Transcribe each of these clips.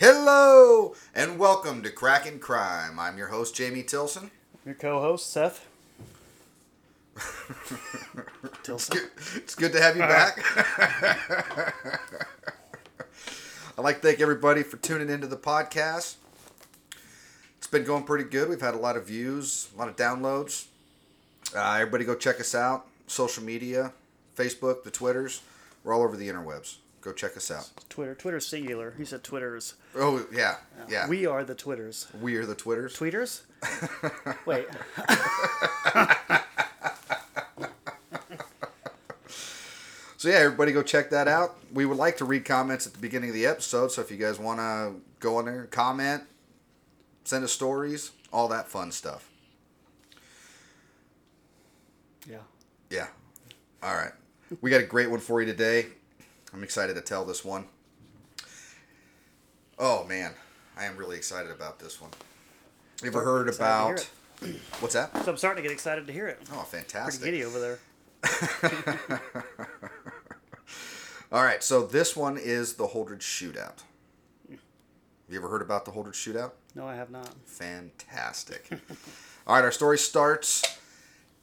Hello and welcome to Crackin' Crime. I'm your host Jamie Tilson. Your co-host Seth. It's Tilson. good, it's good to have you back. I'd like to thank everybody for tuning into the podcast. It's been going pretty good. We've had a lot of views, a lot of downloads. Uh, everybody go check us out. Social media, Facebook, the Twitters. We're all over the interwebs. Go check us out. Twitter. Twitter's singular. He said Twitters. Oh, yeah. Yeah. We are the Twitters. we are the Twitters. Tweeters? Wait. So yeah, everybody go check that out. We would like to read comments at the beginning of the episode, so if you guys want to go on there, comment, send us stories, all that fun stuff. Yeah. Yeah. All right. We got a great one for you today. I'm excited to tell this one. Oh man, I am really excited about this one. You ever heard about what's that? So I'm starting to get excited to hear it. Oh, Pretty fantastic. giddy over there. All right, so this one is the Holdrege Shootout. You ever heard about the Holdrege Shootout? No, I have not. Fantastic. All right, our story starts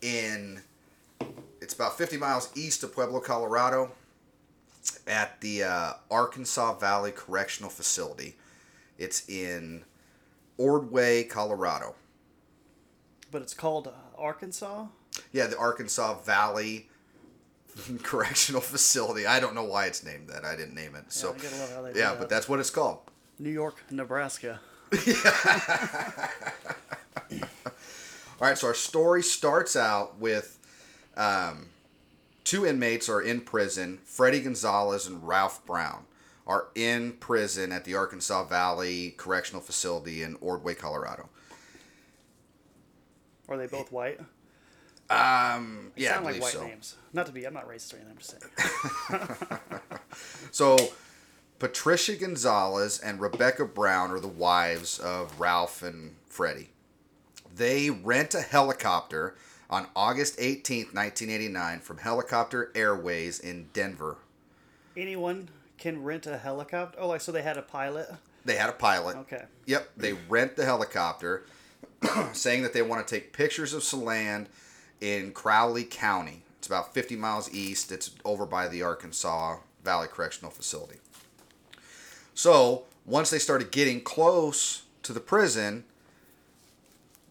in, it's about 50 miles east of Pueblo, Colorado, at the uh, Arkansas Valley Correctional Facility. It's in Ordway, Colorado. But it's called uh, Arkansas. Yeah, the Arkansas Valley Correctional Facility. I don't know why it's named that. I didn't name it. So, love how yeah, that. but that's what it's called. New York, Nebraska. All right, so our story starts out with um, two inmates are in prison. Freddie Gonzalez and Ralph Brown are in prison at the Arkansas Valley Correctional Facility in Ordway, Colorado. Are they both white? Um, yeah, I Sound like white so. names. Not to be. I'm not racist or anything. I'm just saying. So, Patricia Gonzalez and Rebecca Brown are the wives of Ralph and Freddie. They rent a helicopter on August 18th, 1989, from Helicopter Airways in Denver. Anyone can rent a helicopter. Oh, like so they had a pilot. They had a pilot. Okay. Yep, they rent the helicopter, saying that they want to take pictures of Saland in Crowley County. It's about 50 miles east. It's over by the Arkansas Valley Correctional Facility. So, once they started getting close to the prison,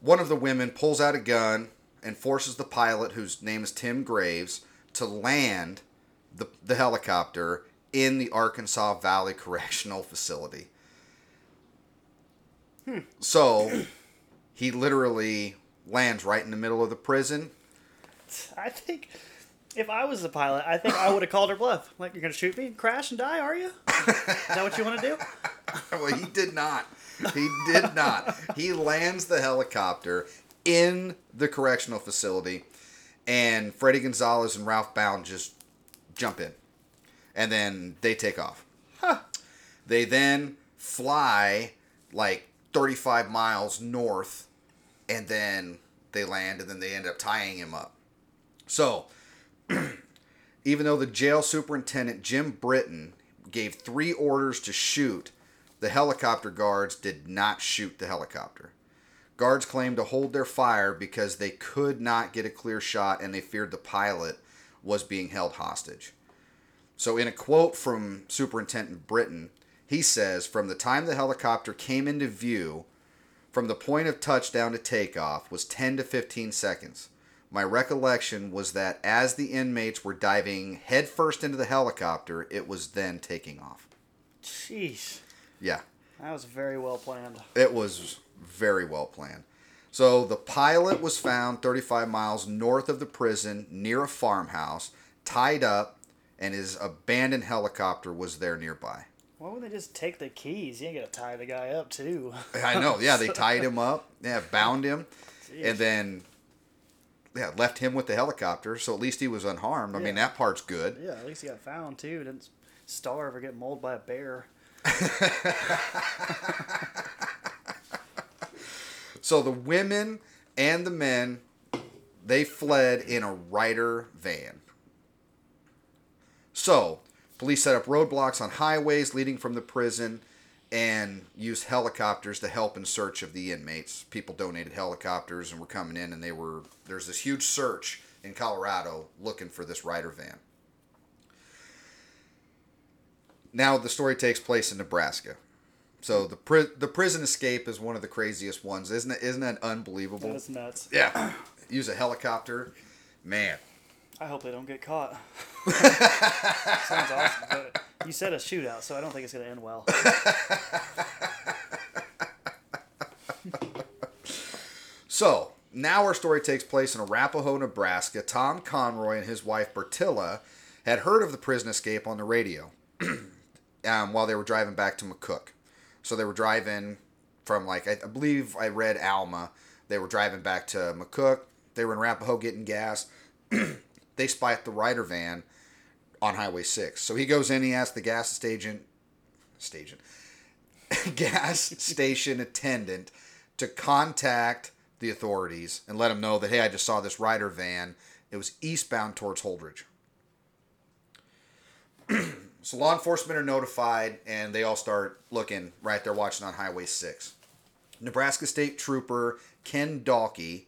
one of the women pulls out a gun and forces the pilot, whose name is Tim Graves, to land the, the helicopter in the Arkansas Valley Correctional Facility. Hmm. So, he literally lands right in the middle of the prison. I think if I was the pilot, I think I would have called her bluff. Like, you're gonna shoot me, and crash, and die, are you? Is that what you want to do? well, he did not. He did not. He lands the helicopter in the correctional facility, and Freddie Gonzalez and Ralph Brown just jump in, and then they take off. They then fly like 35 miles north, and then they land, and then they end up tying him up. So, even though the jail superintendent Jim Britton gave three orders to shoot, the helicopter guards did not shoot the helicopter. Guards claimed to hold their fire because they could not get a clear shot and they feared the pilot was being held hostage. So, in a quote from Superintendent Britton, he says, From the time the helicopter came into view, from the point of touchdown to takeoff was 10 to 15 seconds. My recollection was that as the inmates were diving headfirst into the helicopter, it was then taking off. Jeez, Yeah, that was very well planned. it was very well planned. So the pilot was found 35 miles north of the prison near a farmhouse, tied up, and his abandoned helicopter was there nearby. Why wouldn't they just take the keys? You ain't gonna tie the guy up too. I know. Yeah, they tied him up. Yeah, bound him, Jeez. and then yeah, left him with the helicopter. So at least he was unharmed. I mean, that part's good. yeah, at least he got found too. Didn't starve or get mauled by a bear. So the women and the men, they fled in a Ryder van. So police set up roadblocks on highways leading from the prison, and used helicopters to help in search of the inmates. People donated helicopters and were coming in, and they were there's this huge search in Colorado looking for this Ryder van. Now the story takes place in Nebraska. So the pri- the prison escape is one of the craziest ones, isn't it? Isn't that unbelievable? That is nuts. Yeah. Use a helicopter. Man. I hope they don't get caught. Sounds awesome. But you said a shootout, so I don't think it's going to end well. So, now our story takes place in Arapahoe, Nebraska. Tom Conroy and his wife Bertilla had heard of the prison escape on the radio um, while they were driving back to McCook. So they were driving from, like, I, I believe I read Alma. They were driving back to McCook. They were in Arapahoe getting gas. they spot the Ryder van on Highway 6. So he goes in, he asks the gas station, station, gas station attendant to contact the authorities and let them know that, hey, I just saw this Ryder van. It was eastbound towards Holdrege. so law enforcement are notified and they all start looking right there watching on Highway 6. Nebraska State Trooper Ken Dalkey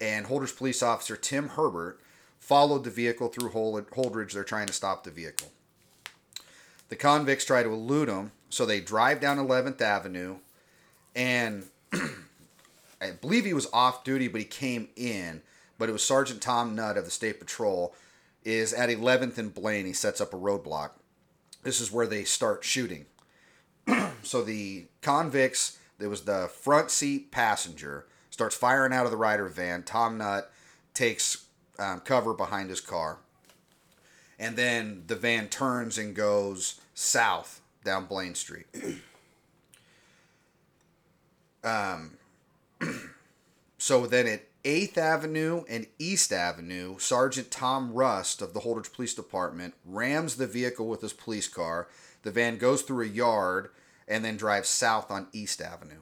and Holdrege Police Officer Tim Herbert followed the vehicle through Holdrege. They're trying to stop the vehicle. The convicts try to elude them, so they drive down 11th Avenue, and I believe he was off duty, but he came in. But it was Sergeant Tom Nutt of the State Patrol is at 11th and Blaine. He sets up a roadblock. This is where they start shooting. so the convicts, there was the front seat passenger, starts firing out of the Ryder van. Tom Nutt takes um, cover behind his car. And then the van turns and goes south down Blaine Street. um, so then at 8th Avenue and East Avenue, Sergeant Tom Rust of the Holdrege Police Department rams the vehicle with his police car. The van goes through a yard and then drives south on East Avenue.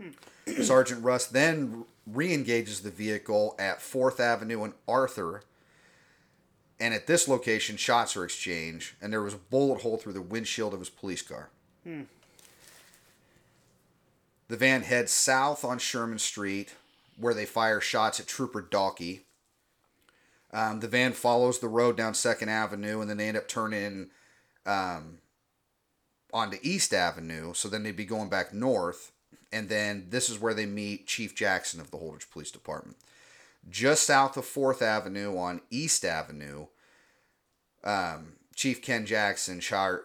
Hmm. Sergeant Rust then re engages the vehicle at 4th Avenue and Arthur. And at this location, shots are exchanged, and there was a bullet hole through the windshield of his police car. Hmm. The van heads south on Sherman Street, where they fire shots at Trooper Dalkey. Um, the van follows the road down Second Avenue, and then they end up turning um, onto East Avenue. So then they'd be going back north, and then this is where they meet Chief Jackson of the Holdrege Police Department. Just south of Fourth Avenue on East Avenue, um, Chief Ken Jackson shot,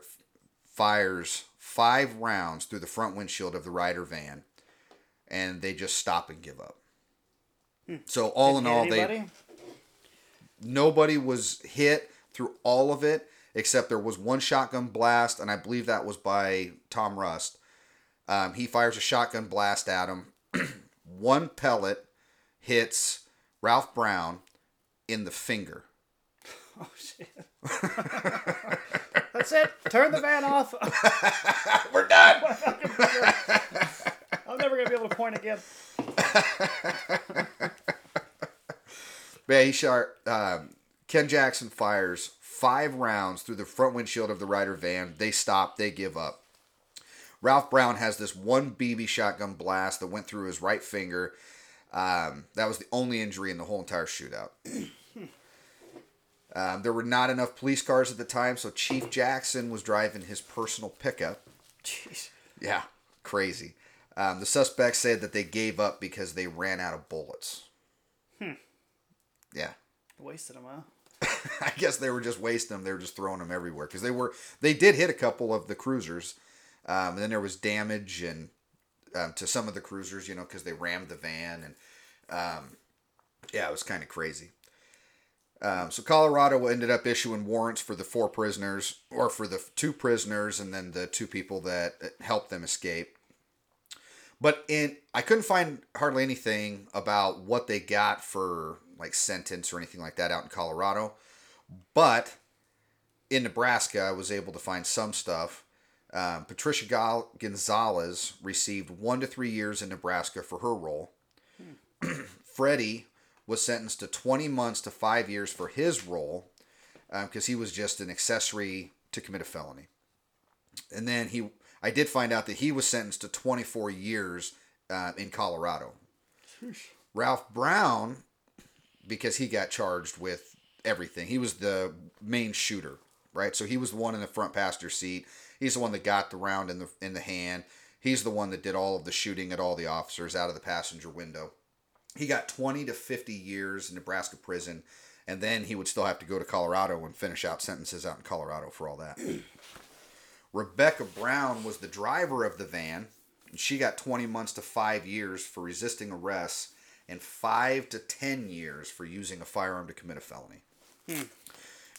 fires five rounds through the front windshield of the Ryder van, and they just stop and give up. So all in all, they nobody was hit through all of it except there was one shotgun blast, and I believe that was by Tom Rust. Um, he fires a shotgun blast at him. one pellet hits Ralph Brown in the finger. Oh shit. That's it. Turn the van off. We're done. I'm never gonna be able to point again. Yeah, he shot. Um, Ken Jackson fires five rounds through the front windshield of the Ryder van. They stop. They give up. Ralph Brown has this one BB shotgun blast that went through his right finger. Um, that was the only injury in the whole entire shootout. um, there were not enough police cars at the time, so Chief Jackson was driving his personal pickup. Jeez. Yeah, crazy. Um, the suspects said that they gave up because they ran out of bullets. Yeah. Wasted him, huh? I guess they were just wasting them. They were just throwing them everywhere because they were. They did hit a couple of the cruisers, um, and then there was damage and um, to some of the cruisers, you know, because they rammed the van and um, yeah, it was kind of crazy. Um, so Colorado ended up issuing warrants for the four prisoners, or for the two prisoners, and then the two people that helped them escape. But in I couldn't find hardly anything about what they got for like sentence or anything like that out in Colorado. But in Nebraska, I was able to find some stuff. Um, Patricia Gal- Gonzalez received one to three years in Nebraska for her role. Freddie was sentenced to 20 months to five years for his role because he was just an accessory to commit a felony. And then he, I did find out that he was sentenced to 24 years uh, in Colorado. Ralph Brown, because he got charged with everything, he was the main shooter, right? So he was the one in the front passenger seat. He's the one that got the round in the in the hand. He's the one that did all of the shooting at all the officers out of the passenger window. He got 20 to 50 years in Nebraska prison, and then he would still have to go to Colorado and finish out sentences out in Colorado for all that. Rebecca Brown was the driver of the van. and She got 20 months to five years for resisting arrest and five to 10 years for using a firearm to commit a felony.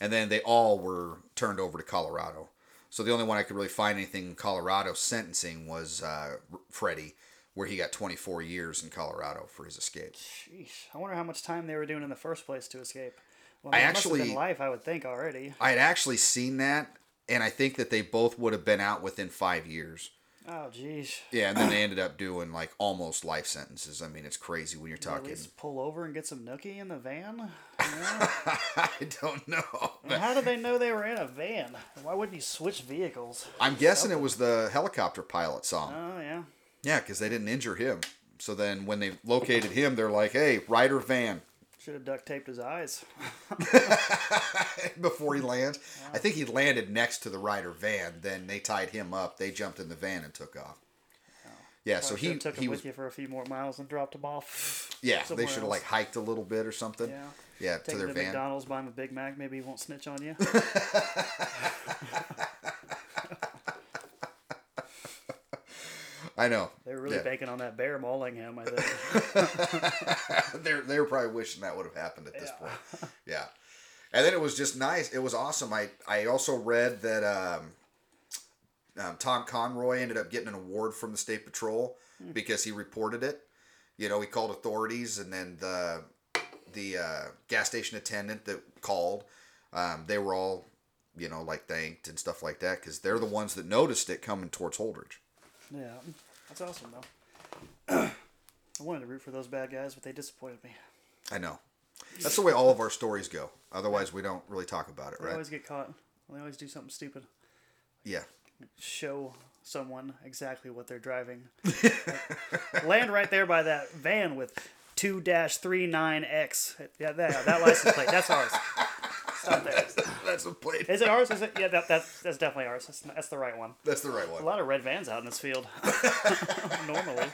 And then they all were turned over to Colorado. So the only one I could really find anything in Colorado sentencing was uh, Freddie, where he got 24 years in Colorado for his escape. Sheesh. I wonder how much time they were doing in the first place to escape. Well, I it must have been actually- life, I would think already. I had actually seen that, and I think that they both would have been out within five years. Oh, jeez. Yeah, and then they ended up doing like almost life sentences. I mean, it's crazy when you're At talking. pull over and get some nookie in the van. You know? I don't know. And how did they know they were in a van? Why wouldn't you switch vehicles? I'm guessing it was the helicopter pilot saw him. Oh yeah. Yeah, because they didn't injure him. So then when they located him, they're like, "Hey, Ryder van." Should have duct taped his eyes. Before he lands, I think he landed next to the Ryder van. Then they tied him up. They jumped in the van and took off. Yeah, so he took him he was with you for a few more miles and dropped him off. yeah. They should have like hiked a little bit or something. Yeah. Yeah, Take to their to van. McDonald's, buy him a Big Mac. Maybe he won't snitch on you. I know. They were really Yeah. banking on that bear mauling him. I think. they're they were probably wishing that would have happened at this Yeah. point. Yeah, and then it was just nice. It was awesome. I I also read that um, um, Tom Conroy ended up getting an award from the state patrol because he reported it. You know, he called authorities, and then the the uh, gas station attendant that called, um, they were all you know like thanked and stuff like that because they're the ones that noticed it coming towards Holdrege. yeah, that's awesome though. I wanted to root for those bad guys, but they disappointed me. I know. That's the way all of our stories go. Otherwise, we don't really talk about it, right? They right? always get caught. They always do something stupid. Yeah. Show someone exactly what they're driving. Land right there by that van with two 39 X. Yeah, that, that license plate. That's ours. Stop there. That's a plate. Is it ours? Is it? Yeah, that, that that's definitely ours. That's, that's the right one. That's the right one. A lot of red vans out in this field. Normally.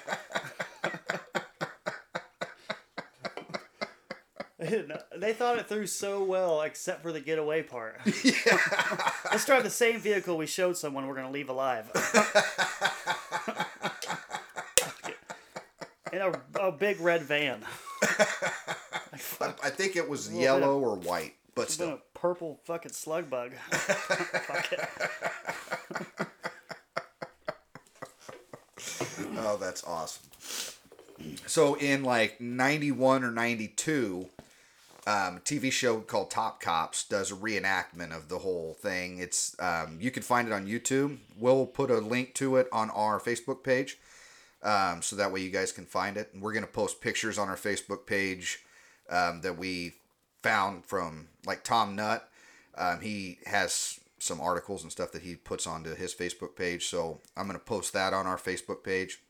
they thought it through so well, except for the getaway part. Yeah. Let's drive the same vehicle we showed someone we're going to leave alive. In a, a big red van. I, think it was yellow or white, but Been still. a purple fucking slug bug. Fuck it. Oh, that's awesome. So in like 91 or 92, um, a TV show called Top Cops does a reenactment of the whole thing. It's um, you can find it on YouTube. We'll put a link to it on our Facebook page, um, so that way you guys can find it. And we're gonna post pictures on our Facebook page um, that we found from like Tom Nutt. Um, he has some articles and stuff that he puts onto his Facebook page, so I'm gonna post that on our Facebook page.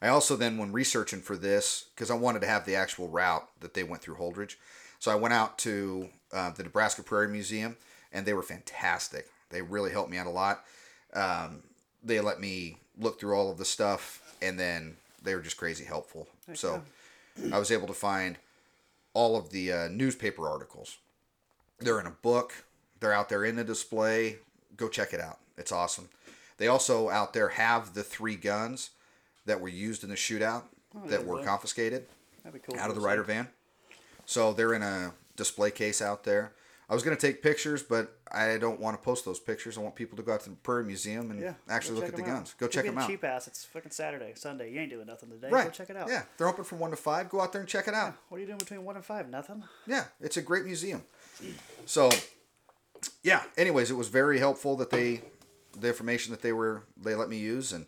I also then, when researching for this, because I wanted to have the actual route that they went through Holdrege, so I went out to uh, the Nebraska Prairie Museum, and they were fantastic. They really helped me out a lot. Um, they let me look through all of the stuff, and then they were just crazy helpful. so I was able to find all of the uh, newspaper articles. They're in a book. They're out there in the display. Go check it out. It's awesome. They also out there have the three guns that were used in the shootout that were confiscated cool. out of the Ryder van. So they're in a display case out there. I was gonna take pictures, but I don't want to post those pictures. I want people to go out to the Prairie Museum and Yeah. actually look at the out. guns. Go Could check them out. Cheap ass. It's fucking Saturday, Sunday. You ain't doing nothing today. Right. Go check it out. Yeah, they're open from one to five. Go out there and check it out. What are you doing between one and five? Nothing. Yeah, it's a great museum. So, yeah. Anyways, it was very helpful that they, the information that they were they let me use, and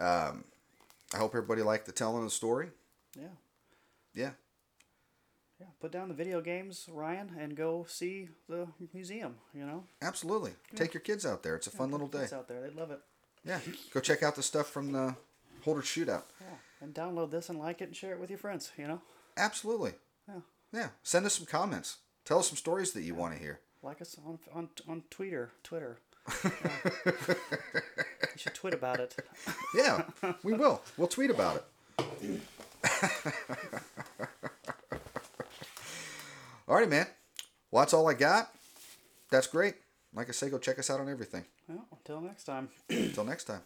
um, I hope everybody liked the telling of the story. Yeah. Yeah, Yeah. Put down the video games, Ryan, and go see the museum. You know, absolutely. Take your kids out there. It's a fun little day. Out there. They love it. Yeah, go check out the stuff from the Holdrege Shootout. Yeah. And download this and like it and share it with your friends. You know, Absolutely. Yeah. Yeah. Send us some comments. Tell us some stories that you want to hear. like us on on on Twitter. Twitter. Yeah. you should tweet about it. Yeah, we will. We'll tweet about it. Alrighty, man. Well, that's all I got. That's great. Like I say, go check us out on everything. Well, until next time. Until next time.